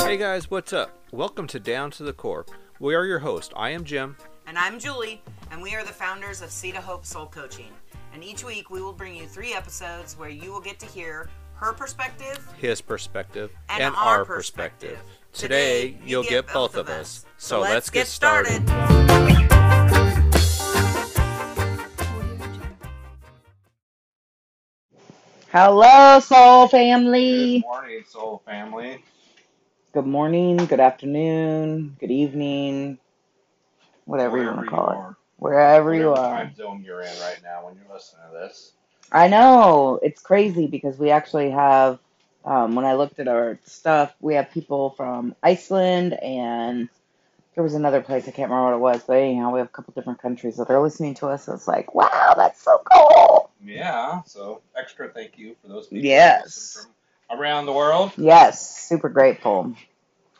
Hey guys, what's up? Welcome to Down to the Core. We are your host. I am Jim. And I'm Julie, and we are the founders of of Hope Soul Coaching. And each week we will bring you three episodes where you will get to hear her perspective, his perspective, and, and our, our perspective. Today, you'll get both of us. So let's get started. Hello, soul family. Good morning, soul family. Good morning, good afternoon, good evening, whatever you want to call it. are. Wherever you Whatever are. time zone you're in right now when you're listening to this. I know, it's crazy because we actually have, um, when I looked at our stuff, we have people from Iceland and there was another place, I can't remember what it was, but anyhow, we have a couple different countries that are listening to us. It's like, wow, that's so cool. Yeah, so extra thank you for those people Yes. from around the world Yes, super grateful.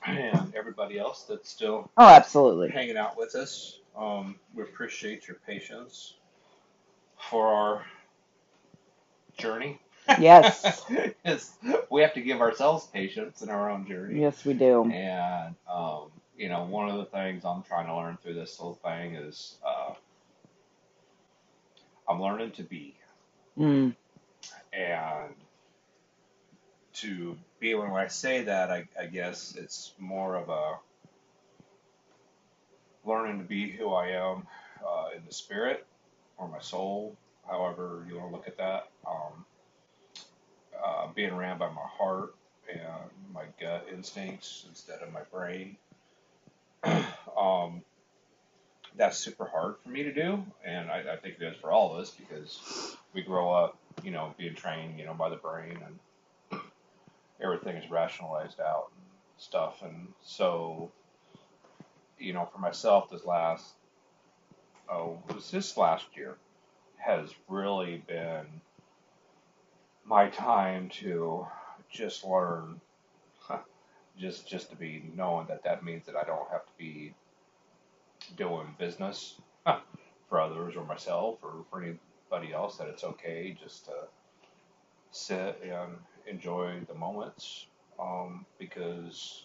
and everybody else that's still Oh, absolutely. hanging out with us. Um, we appreciate your patience for our journey. Yes. We have to give ourselves patience in our own journey. Yes, we do. And um, you know, one of the things I'm trying to learn through this whole thing is uh, I'm learning to be Mm, and to be. When I say that, I, I guess it's more of a learning to be who I am uh, in the spirit or my soul, however you want to look at that. Um, uh, being ran by my heart and my gut instincts instead of my brain. um, that's super hard for me to do, and I, I think it is for all of us because we grow up, you know, being trained, you know, by the brain, and everything is rationalized out and stuff, and so, you know, for myself, this last, oh, was this last year, has really been my time to just learn just just to be knowing that that means that I don't have to be doing business for others or myself or for anybody else that it's okay just to sit and enjoy the moments um, because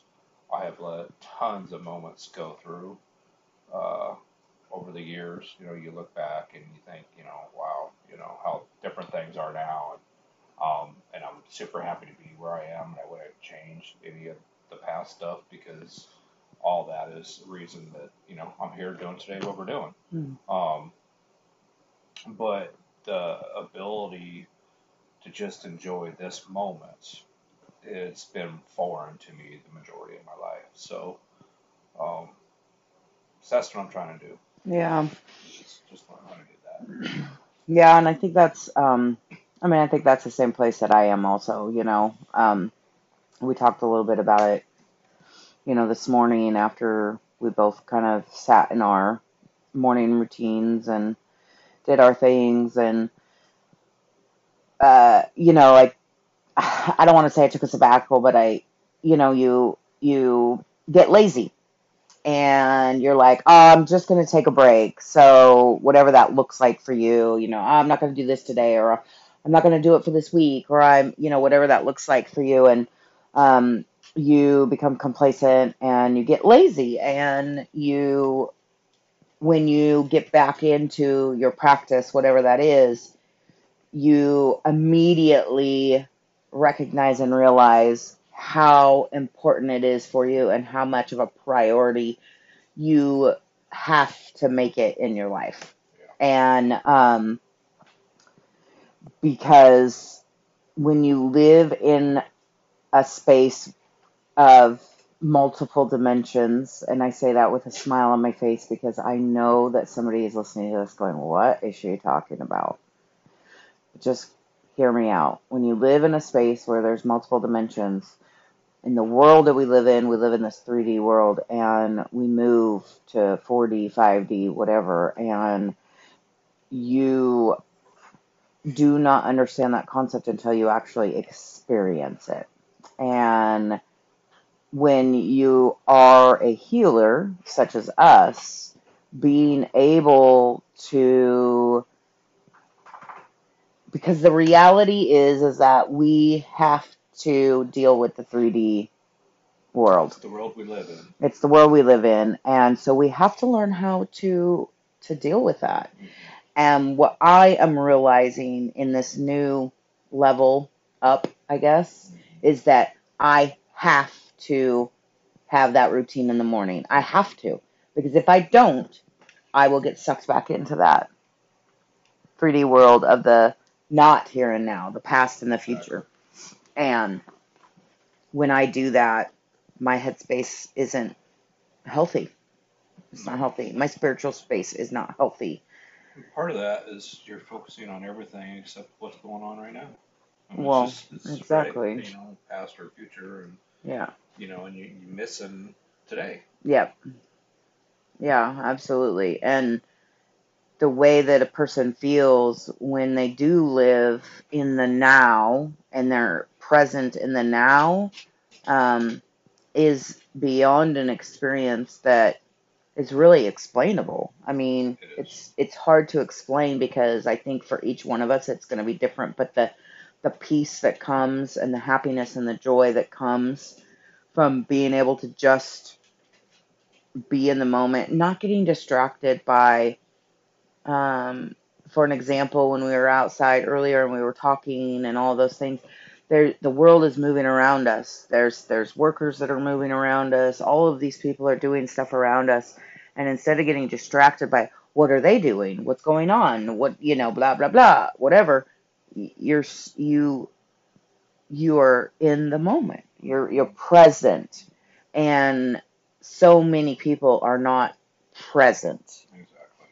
I have let tons of moments go through uh, over the years. You know, you look back and you think, you know, wow, you know how different things are now, and um, and I'm super happy to be where I am, and I wouldn't change any of the past stuff because all that is the reason that you know I'm here doing today what we're doing. Mm. Um, but the ability to just enjoy this moment, it's been foreign to me the majority of my life. So, um, so that's what I'm trying to do. yeah. Just, just learn how to do that. Yeah, and I think that's um I mean, I think that's the same place that I am also, you know. Um we talked a little bit about it, you know, this morning after we both kind of sat in our morning routines and did our things and uh you know, like I don't want to say I took a sabbatical, but I you know, you you get lazy and you're like, oh, I'm just to take a break. So, whatever that looks like for you, you know, I'm not to do this today, or I'm not to do it for this week, or I'm, you know, whatever that looks like for you. And um, you become complacent and you get lazy. And you, when you get back into your practice, whatever that is, you immediately recognize and realize how important it is for you and how much of a priority you have to make it in your life. And um, because when you live in a space of multiple dimensions, and I say that with a smile on my face because I know that somebody is listening to this going, What is she talking about? Just hear me out. When you live in a space where there's multiple dimensions, in the world that we live in, we live in this 3D world and we move to 4D, 5D, whatever, and you do not understand that concept until you actually experience it. And when you are a healer, such as us, being able to because the reality is is that we have to deal with the 3D world. It's the world we live in. It's the world we live in, and so we have to learn how to to deal with that. And what I am realizing in this new level up, I guess, is that I have to have that routine in the morning. I have to. Because if I don't, I will get sucked back into that 3D world of the not here and now, the past and the future. And when I do that, my headspace isn't healthy. It's not healthy. My spiritual space is not healthy. And part of that is you're focusing on everything except what's going on right now. I mean, Well, it's just, it's exactly. Right, you know, past or future, and Yeah. you know, and you, you missing today. Yep. Yeah, absolutely. And the way that a person feels when they do live in the now and they're present in the now um, is beyond an experience that is really explainable. I mean, It it's it's hard to explain because I think for each one of us it's going to be different, but the the peace that comes and the happiness and the joy that comes from being able to just be in the moment, not getting distracted by, um, for an example, when we were outside earlier and we were talking and all those things, there the world is moving around us. There's there's workers that are moving around us. All of these people are doing stuff around us, and instead of getting distracted by what are they doing, what's going on, what you know, blah blah blah, whatever, you're you you are in the moment. You're you're present, and so many people are not present Exactly.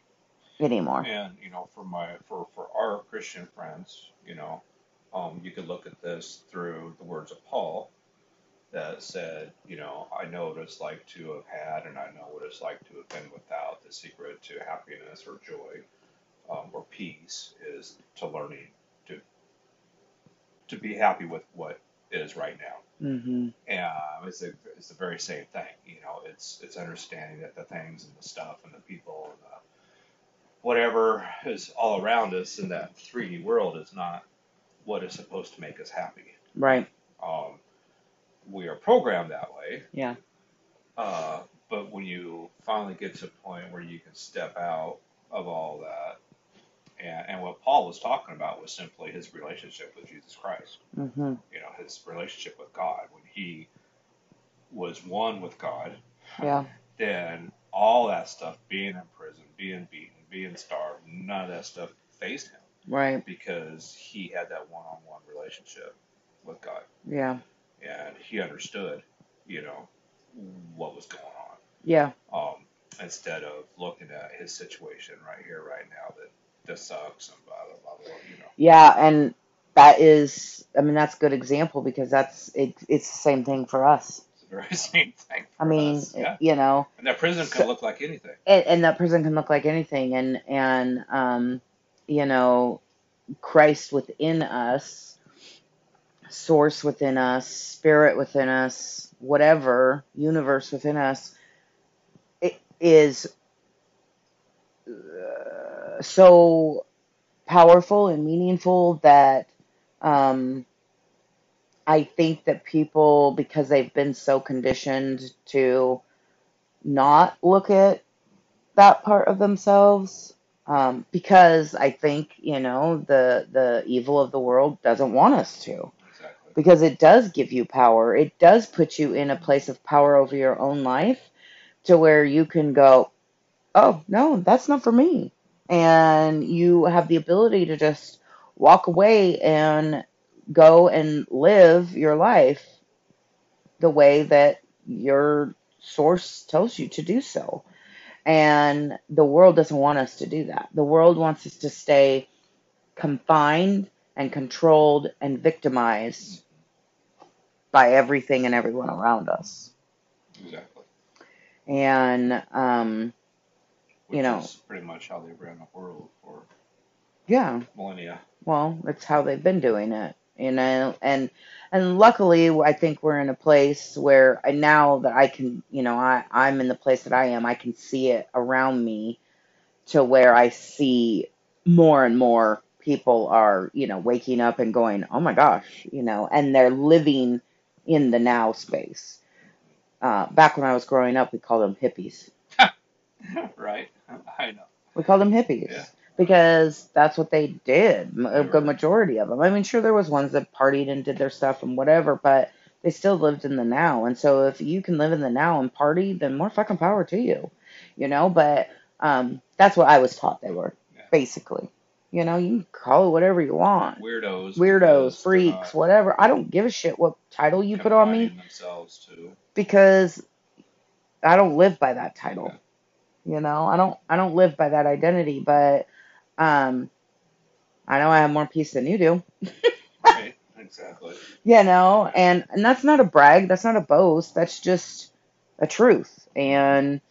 anymore. And you know, for my for for our Christian friends, you know, um, you could look at this through the words of Paul that said, you know, I know what it's like to have had, and I know what it's like to have been without. The secret to happiness or joy um, or peace is to learning to be happy with what is right now. hmm And it's the it's the very same thing. You know, it's it's understanding that the things and the stuff and the people and the whatever is all around us in that 3D world is not what is supposed to make us happy. Right. Um, we are programmed that way, Yeah. uh, but when you finally get to a point where you can step out of all that, and, and what Paul was talking about was simply his relationship with Jesus Christ. hmm You know, his relationship with God. When he was one with God, Yeah. then all that stuff, being in prison, being beaten, being starved, none of that stuff faced him Right. because he had that one-on-one relationship with God, Yeah. and he understood, you know, what was going on. Yeah. Um, instead of looking at his situation right here, right now, that this sucks and blah blah blah, blah you know. Yeah. And that is, I mean, that's a good example because that's it. It's the same thing for us. It's the very same thing. I mean, us, yeah. you know, And that prison So- can look like anything. and, and that prison can look like anything and and um you know christ within us source within us spirit within us whatever universe within us it is uh, so powerful and meaningful that um i think that people because they've been so conditioned to not look at that part of themselves um, because I think you know the the evil of the world doesn't want us to Exactly. because it does give you power. It does put you in a place of power over your own life to where you can go, oh no, that's not for me, and you have the ability to just walk away and go and live your life the way that your source tells you to do so. And the world doesn't want us to do that. The world wants us to stay confined and controlled and victimized by everything and everyone around us. Exactly. And um, Which You know. is pretty much how they ran the world for yeah, millennia. well, that's how they've been doing it, you know. And and luckily, I think we're in a place where I, now that I can, you know, I I'm in the place that I am. I can see it around me, to where I see more and more people are, you know, waking up and going, "Oh my gosh," you know, and they're living in the now space. Uh, back when I was growing up, we called them hippies. right. I know. We called them hippies Yeah. because that's what they did. A good majority of them. I mean, sure, there was ones that partied and did their stuff and whatever, but they still lived in the now. And so, if you can live in the now and party, then more fucking power to you, you know. But um, that's what I was taught they were, Yeah. basically. You know, you can call it whatever you want. Weirdos. Weirdos, freaks, whatever. I don't give a shit what title you put on me Themselves to. because I don't live by that title. You know, I don't I don't live by that identity, but um I know I have more peace than you do. Right. Exactly. You know, and and that's not a brag, that's not a boast, that's just a truth. And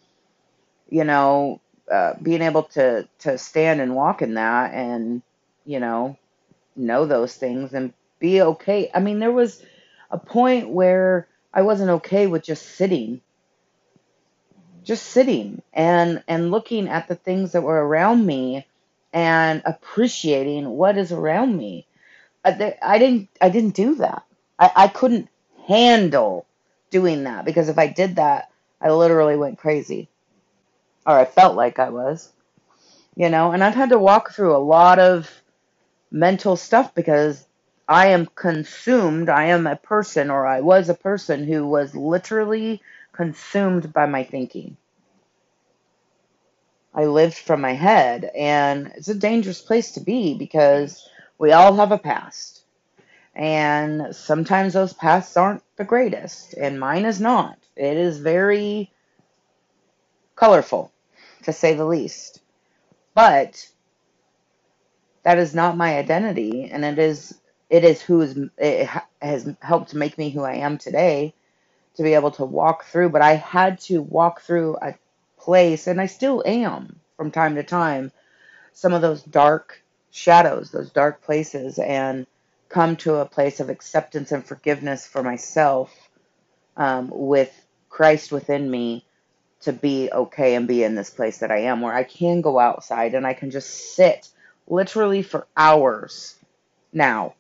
you know, uh, being able to to stand and walk in that and you know, know those things and be okay. I mean, there was a point where I wasn't okay with just sitting just sitting and and looking at the things that were around me and appreciating what is around me. I, I didn't i didn't do that. I, I couldn't handle doing that because if i did that i literally went crazy. Or i felt like i was you know and i've had to walk through a lot of mental stuff because i am consumed. I am a person or i was a person who was literally consumed by my thinking. I lived from my head, and it's a dangerous place to be because we all have a past. And sometimes those pasts aren't the greatest, and mine is not. It is very colorful, to say the least. But that is not my identity, and it is it is who is it has helped make me who I am today to be able to walk through, but I had to walk through a place, and I still am from time to time, some of those dark shadows, those dark places, and come to a place of acceptance and forgiveness for myself um, with Christ within me to be okay and be in this place that I am, where I can go outside and I can just sit literally for hours now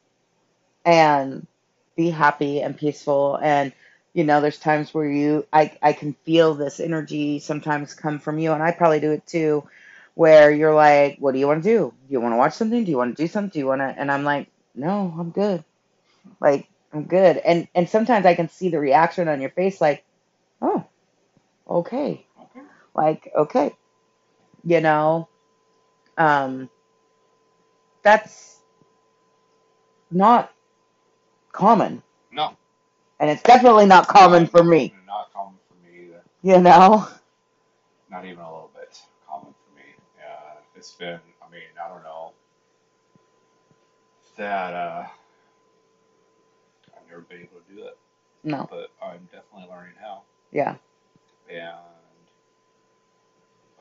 and be happy and peaceful and you know there's times where you I, I can feel this energy sometimes come from you and i probably do it too where you're like what do you want to do? Do you want to watch something? Do you want to do something? Do you want to and i'm like no i'm good. Like i'm good. And and sometimes i can see the reaction on your face like oh okay. Like okay. You know? Um that's not common. No. And it's definitely not common for me Not common for me either. you know Not even a little bit common for me. Yeah. It's been. I mean, I don't know. That uh, I've never been able to do it, no but I'm definitely learning how, yeah and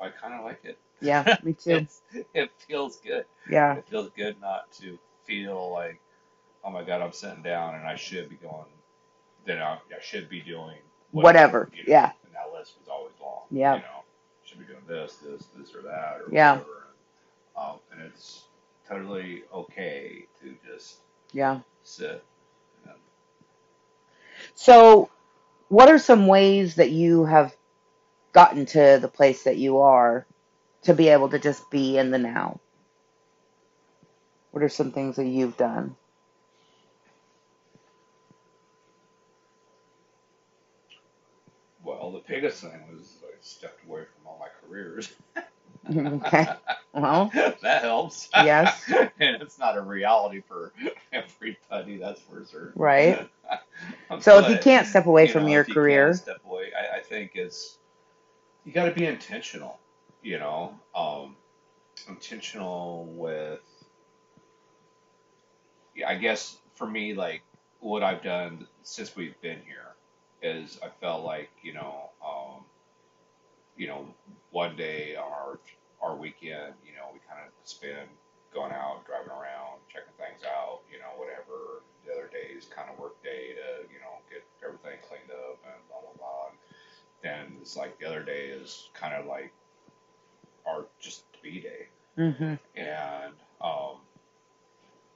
I kind of like it. yeah me too it feels good. yeah It feels good not to feel like, oh my God, I'm sitting down and I should be going, then I, I should be doing Whatever, you know, yeah. And that list was always long. Yeah. You know, should be doing this, this, this, or that, or Yeah. whatever. And, um, and it's totally okay to just yeah sit. And, so what are some ways that you have gotten to the place that you are to be able to just be in the now what are some things that you've done well, the biggest thing was I stepped away from all my careers. okay well that helps. Yes. and it's not a reality for everybody, that's for certain. Right. so if you can't step away you from know, your if you career step away. I, I think it's you got to be intentional. You know, um, intentional with. Yeah, I guess for me, like what I've done since we've been here is I felt like you know, you know, one day on our our weekend, you know, we kind of spend going out, driving around, checking things out, you know, whatever. The other day is kind of work day to, you know, get everything cleaned up and blah blah blah. Then it's like the other day is kind of like our just to be day, hmm and um,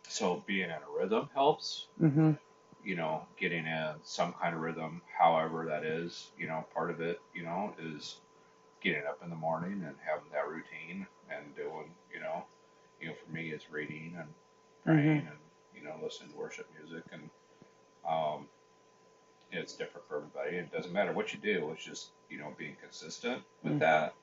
so being in a rhythm helps. Mhm. You know, getting in some kind of rhythm, however that is. You know, part of it, you know, is getting up in the morning and having that routine and doing, you know, you know, for me, it's reading and praying and you know, listening to worship music and um, it's different for everybody. It doesn't matter what you do. It's just you know being consistent with Mhm. that.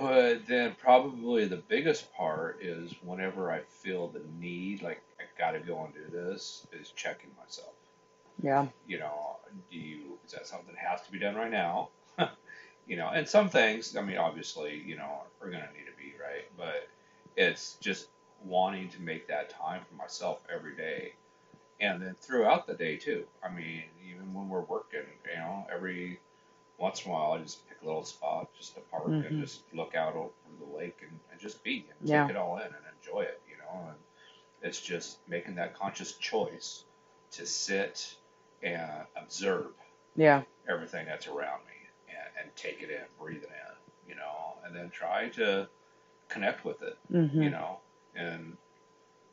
But then probably the biggest part is whenever I feel the need, like I gotta go and do this, is checking myself. Yeah. You know, do you is that something that has to be done right now? You know, and some things, I mean, obviously, you know, are gonna need to be right, but it's just wanting to make that time for myself every day, and then throughout the day too. I mean, even when we're working, you know, every once in a while, I just pick a little spot, just a park, Mhm. and just look out over the lake and, and just be and Yeah. take it all in and enjoy it, you know. And it's just making that conscious choice to sit and observe Yeah. everything that's around me and, take it in, breathe it in, you know, and then try to connect with it, you Mhm. know, in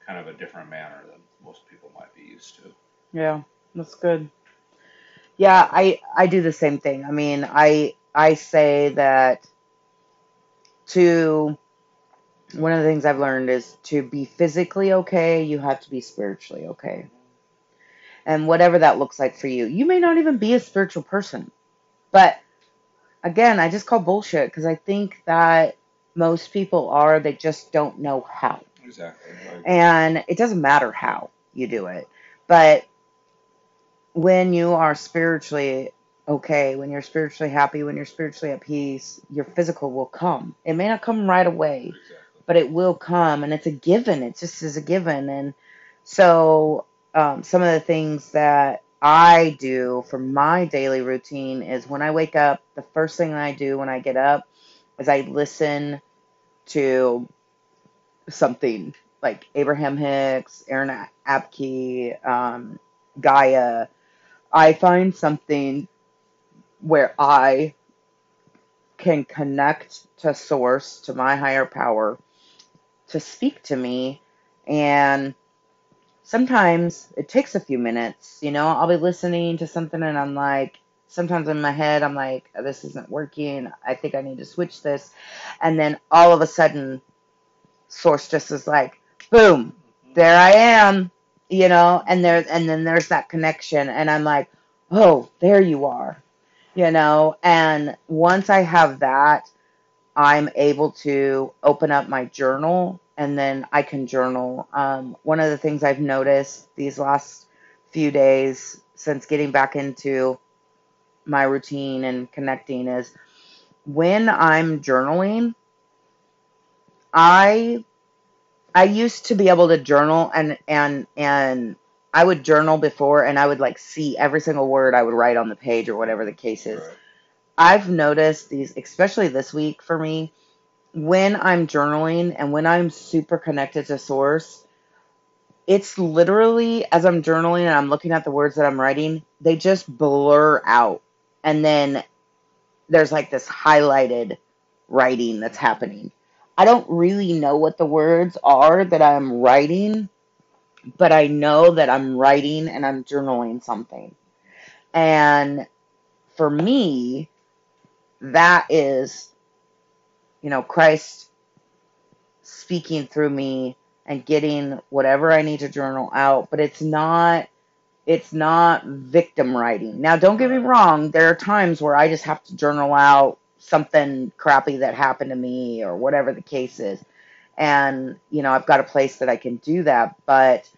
kind of a different manner than most people might be used to. Yeah. That's good. Yeah, I I do the same thing. I mean, I I say that to one of the things I've learned is to be physically okay, you have to be spiritually okay. And whatever that looks like for you. You may not even be a spiritual person. But again, I just call bullshit because I think that most people are, they just don't know how. Exactly. And it doesn't matter how you do it. But when you are spiritually okay, when you're spiritually happy, when you're spiritually at peace, your physical will come. It may not come right away, exactly. but it will come and it's a given. It just is a given. And so, um, some of the things that I do for my daily routine is when I wake up, the first thing I do when I get up is I listen to something like Abraham Hicks, Aaron Abke, um, Gaia. I find something where I can connect to source, to my higher power, to speak to me. And sometimes it takes a few minutes, you know, I'll be listening to something and I'm like, sometimes in my head, I'm like, this isn't working. I think I need to switch this. And then all of a sudden, source just is like, boom, mm-hmm. there I am, you know, and there, and then there's that connection. And I'm like, oh, there you are, you know, and once I have that, I'm able to open up my journal and then I can journal. Um, one of the things I've noticed these last few days since getting back into my routine and connecting is when I'm journaling, I I used to be able to journal and and and I would journal before and I would like see every single word I would write on the page or whatever the case is. Right. I've noticed these, especially this week for me, when I'm journaling and when I'm super connected to source, it's literally as I'm journaling and I'm looking at the words that I'm writing, they just blur out. And then there's like this highlighted writing that's happening. I don't really know what the words are that I'm writing, but I know that I'm writing and I'm journaling something. And for me, that is, you know, Christ speaking through me and getting whatever I need to journal out, but it's not it's not victim writing. Now don't get me wrong, there are times where I just have to journal out something crappy that happened to me or whatever the case is. And, you know, I've got a place that I can do that, but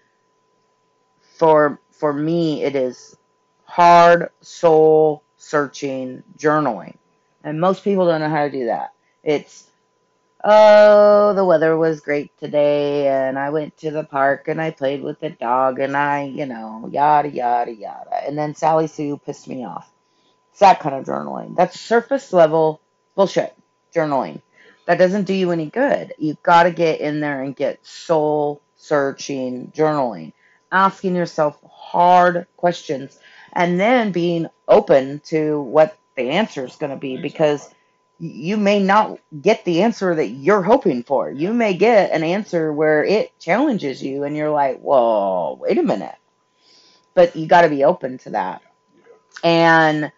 for for me it is hard soul searching journaling. And most people don't know how to do that. It's oh, the weather was great today, and I went to the park and I played with the dog, and I, you know, yada, yada, yada. And then Sally Sue pissed me off. It's that kind of journaling. That's surface level bullshit journaling. That doesn't do you any good. You've got to get in there and get soul searching journaling, asking yourself hard questions, and then being open to what the answer is going to be because you may not get the answer that you're hoping for. You may get an answer where it challenges you and you're like, whoa, wait a minute. But you got to be open to that. And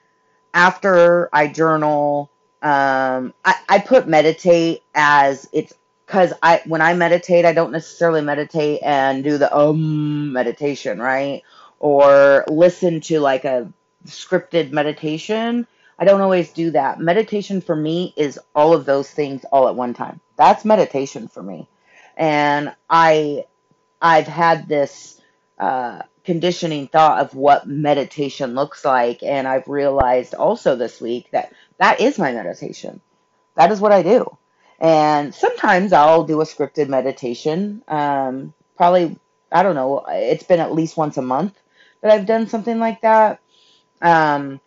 after I journal, um, I, I put meditate as it's because I when I meditate, I don't necessarily meditate and do the um meditation, right? Or listen to like a scripted meditation. I don't always do that. Meditation for me is all of those things all at one time. That's meditation for me. And I I've had this uh, conditioning thought of what meditation looks like, and I've realized also this week that that is my meditation. That is what I do. And sometimes I'll do a scripted meditation. Um, probably, I don't know, it's been at least once a month that I've done something like that. Um,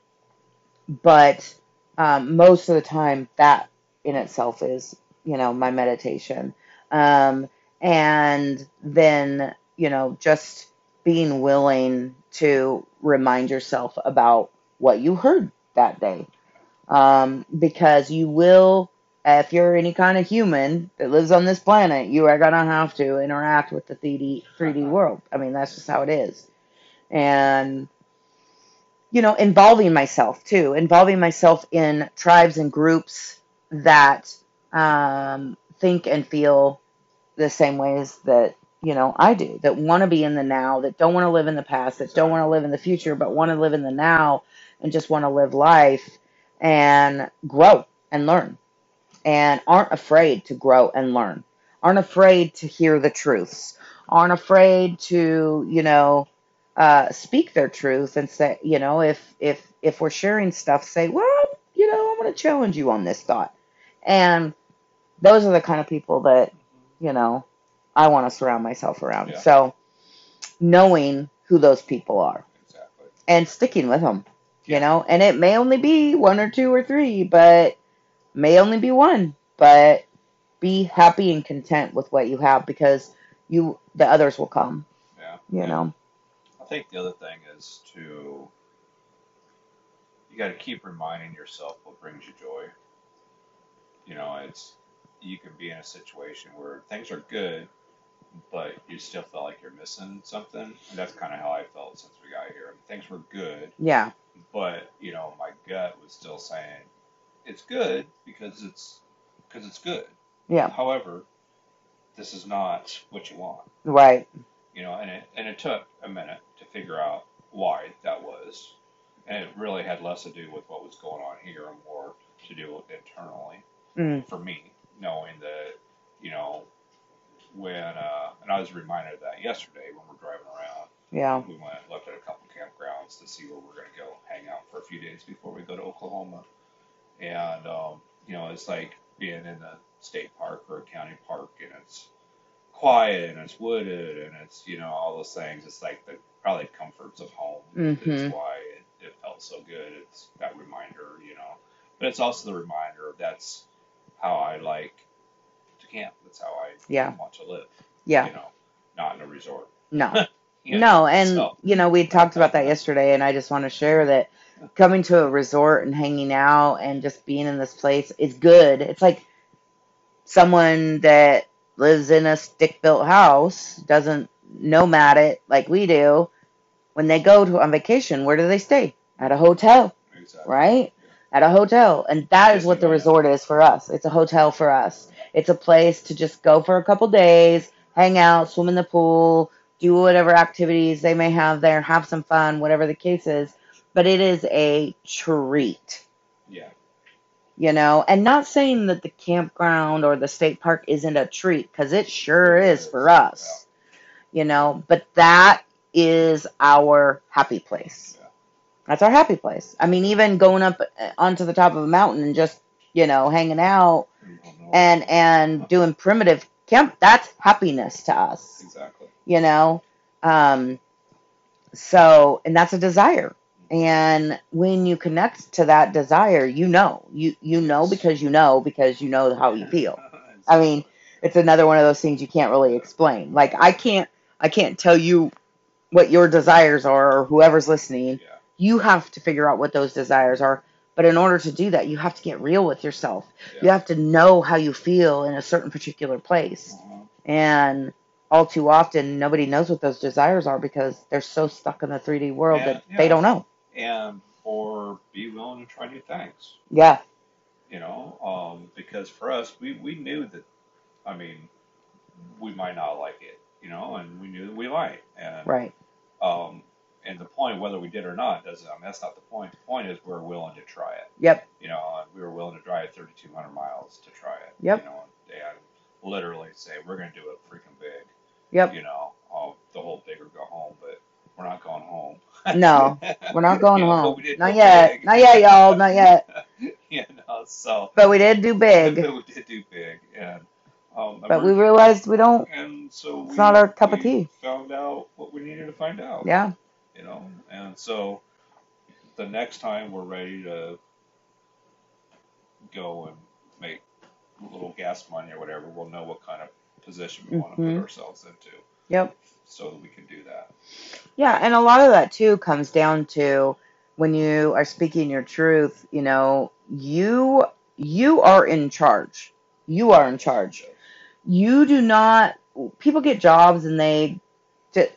but um, most of the time, that in itself is, you know, my meditation. Um, and then, you know, just being willing to remind yourself about what you heard that day. Um, because you will, if you're any kind of human that lives on this planet, you are going to have to interact with the 3D, 3D world. I mean, that's just how it is. And, you know, involving myself too, involving myself in tribes and groups that um, think and feel the same ways that you know I do, that want to be in the now, that don't want to live in the past, that don't want to live in the future, but want to live in the now and just want to live life and grow and learn, and aren't afraid to grow and learn, aren't afraid to hear the truths, aren't afraid to you know uh, speak their truth and say, you know, if if if we're sharing stuff, say, well, you know, I'm going to challenge you on this thought, and those are the kind of people that you know I want to surround myself around. Yeah. So knowing who those people are Exactly. and sticking with them, you know, and it may only be one or two or three, but may only be one, but be happy and content with what you have because you the others will come, Yeah. you yeah. know. I think the other thing is to you got to keep reminding yourself what brings you joy. You know, it's you can be in a situation where things are good, but you still feel like you're missing something. And that's kind of how I felt since we got here. things were good, Yeah. but you know, my gut was still saying it's good because it's because it's good. Yeah. However, this is not what you want Right. You know, and it and it took a minute to figure out why that was, and it really had less to do with what was going on here and more to do with internally Mm. for me, knowing that you know when uh, and I was reminded of that yesterday when we're driving around. Yeah. We went and looked at a couple campgrounds to see where we're going to go hang out for a few days before we go to Oklahoma, and um, you know it's like being in a state park or a county park, and it's quiet and it's wooded and it's you know all those things. It's like the probably comforts of home. Mhm. That's why it, it felt so good. It's that reminder, you know. But it's also the reminder of that's how I like to camp. That's how I Yeah. want to live. Yeah. You know, not in a resort. No. You No, and so, you know, we talked about that yesterday, and I just want to share that coming to a resort and hanging out and just being in this place is good. It's like someone that lives in a stick built house doesn't nomad it like we do. When they go to on vacation, where do they stay? At a hotel, exactly. right? At a hotel. And that is what the resort is for us. It's a hotel for us. It's a place to just go for a couple days, hang out, swim in the pool, do whatever activities they may have there, have some fun, whatever the case is. But it is a treat. You know, and not saying that the campground or the state park isn't a treat, because it sure is for us, you know, but that is our happy place. That's our happy place. I mean, even going up uh, onto the top of a mountain and just, you know, hanging out You don't know. and and doing primitive camp, that's happiness to us exactly. you know um so and that's a desire and when you connect to that desire you know you you know because you know because you know how you feel I mean, it's another one of those things you can't really explain like i can't i can't tell you what your desires are or whoever's listening yeah. you have to figure out what those desires are But in order to do that, you have to get real with yourself. You have to know how you feel in a certain particular place. Mhm. And all too often, nobody knows what those desires are because they're so stuck in the 3D world Yeah, that yeah. they don't know. And or be willing to try new things. Yeah, You know, um, because for us, we we knew that. I mean, we might not like it. You know, and we knew that we might. And right. um, and the point, whether we did or not, doesn't. I mean, that's not the point. The point is we're willing to try it. Yep. You know, and we were willing to drive 3,200 miles to try it. Yep. You know, and literally say we're going to do it freaking big. Yep. You know, oh, the whole big or go home, but we're not going home. No, We're not going You know, home. Not yet. Not yet, y'all. Not yet. you know, so But we did do big. but we did do big, and um, But we realized we don't. and so it's we, not our cup of tea. Found out what we needed to find out. Yeah. You know, and so the next time we're ready to go and make a little gas money or whatever, we'll know what kind of position we want to put ourselves into, Yep. so that we can do that. Yeah, and a lot of that too comes down to when you are speaking your truth, you know, you you are in charge. You are in charge. You do not people get jobs and they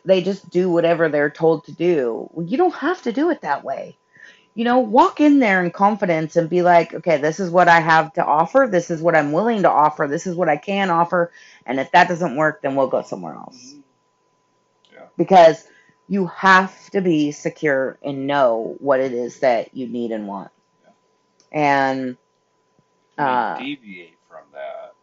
they just do whatever they're told to do. Well, you don't have to do it that way. You know, walk in there in confidence and be like, okay, this is what I have to offer. This is what I'm willing to offer. This is what I can offer. And if that doesn't work, then we'll go somewhere else. Because you have to be secure and know what it is that you need and want. And When uh, you deviate from that,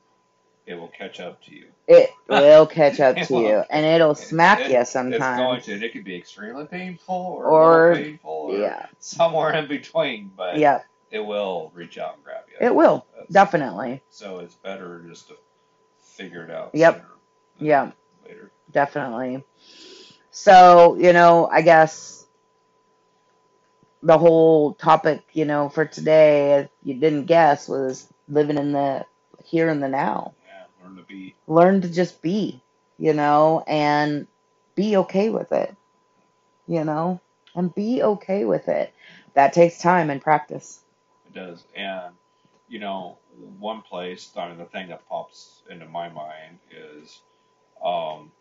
it will catch up to you. it will catch up It to you and it'll smack It- you It's going sometimes. to. and It could be extremely painful or, Or- painful or Yeah, somewhere in between, but yeah, it will reach out and grab you. it will. That's- Definitely. So it's better just to figure it out. Yep. Yeah. Later. Definitely. So, you know, I guess the whole topic, you know, for today, if you didn't guess, was living in the here and the now. Yeah. Learn to be. learn to just be, you know, and be okay with it, you know, and be okay with it. That takes time and practice. It does. And you know, one place. I mean, the thing that pops into my mind is, um,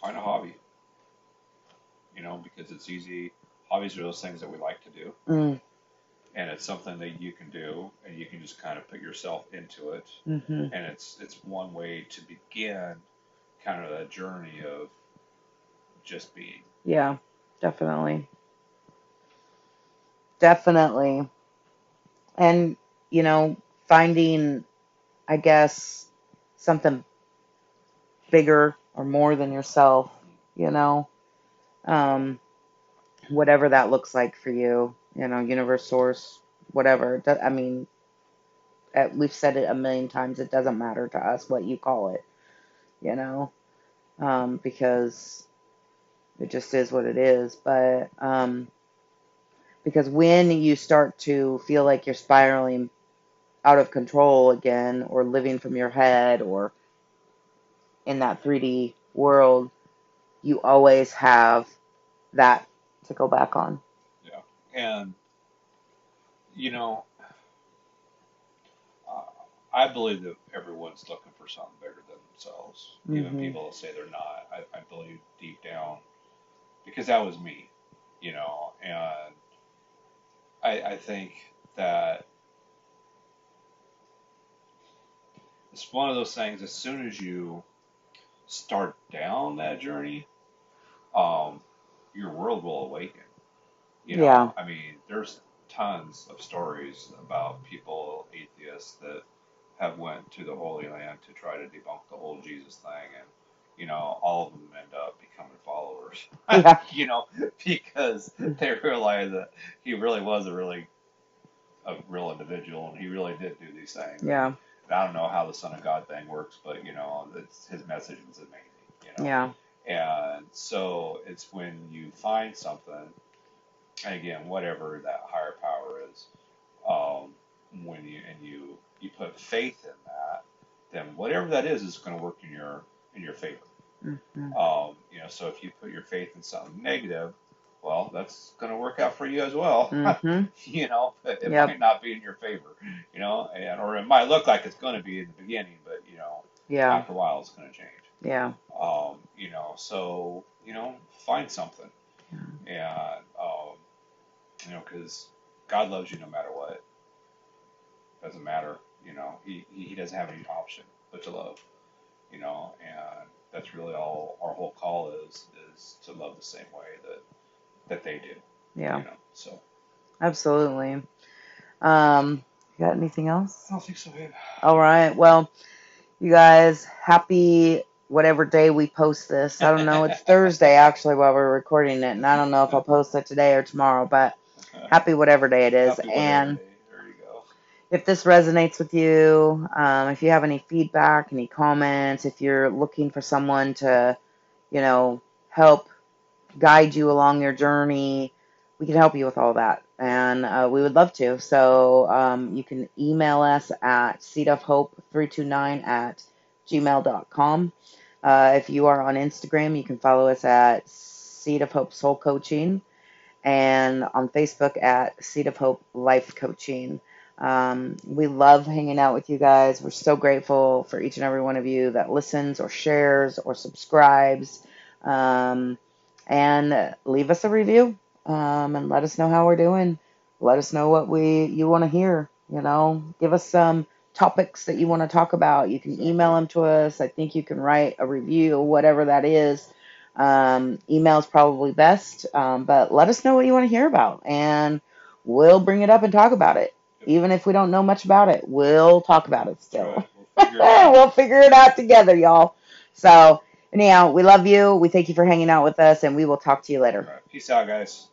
find a hobby. You know, because it's easy. Hobbies are those things that we like to do. Mm, and it's something that you can do and you can just kind of put yourself into it hmm and it's it's one way to begin kind of that journey of just being Yeah, definitely. Definitely. And, you know, finding, I guess, something bigger or more than yourself, you know, um, whatever that looks like for you, you know, universe source, whatever. I mean, we've said it a million times. It doesn't matter to us what you call it, you know, um, because it just is what it is. But um, because when you start to feel like you're spiraling out of control again, or living from your head, or in that 3D world, you always have that to go back on. Yeah. And you know uh, i believe that everyone's looking for something bigger than themselves even Mhm. people that say they're not I, I believe deep down because that was me you know and i i think that it's one of those things as soon as you start down that journey um your world will awaken you know Yeah. i mean there's tons of stories about people atheists that have went to the holy land to try to debunk the whole jesus thing and you know all of them end up becoming followers Yeah. you know because they realize that he really was a really a real individual and he really did do these things Yeah. I don't know how the Son of God thing works, but you know, it's, his message was amazing. You know, Yeah. and so it's when you find something, and again, whatever that higher power is, um, when you and you you put faith in that, then whatever that is is going to work in your in your favor. hmm Um, you know, so if you put your faith in something negative, well, that's going to work out for you as well. hmm you know, it Yep. might not be in your favor, you know, and or it might look like it's going to be in the beginning, but you know, Yeah. after a while, it's going to change. Yeah. Um, you know, so you know, find something, and um, you know, because God loves you no matter what. Doesn't matter, you know. He he he doesn't have any option but to love, you know, and that's really all our whole call is is to love the same way that that they do, Yeah. you know. So Absolutely. Um, you got anything else? I don't think so, babe. All right. Well, you guys, happy whatever day we post this. I don't know. It's Thursday actually while we're recording it, and I don't know if I'll post it today or tomorrow, but happy whatever day it is. And day. there you go. if this resonates with you, um, if you have any feedback, any comments, if you're looking for someone to, you know, help guide you along your journey, we can help you with all that. And uh, we would love to. So um, you can email us at seedofhope329 at gmail.com. Uh, if you are on Instagram, you can follow us at Seed of Hope Soul Coaching and on Facebook at Seed of Hope Life Coaching. Um, we love hanging out with you guys. We're so grateful for each and every one of you that listens or shares or subscribes. Um, and leave us a review um, and let us know how we're doing. Let us know what we you want to hear. You know, give us some topics that you want to talk about. You can email them to us. I think you can write a review, whatever that is. Um, email is probably best, um, but let us know what you want to hear about, and we'll bring it up and talk about it. Even if we don't know much about it, we'll talk about it still. Right. We'll figure it we'll figure it out together, y'all. So, anyhow, we love you. We thank you for hanging out with us, and we will talk to you later. Right. Peace out, guys.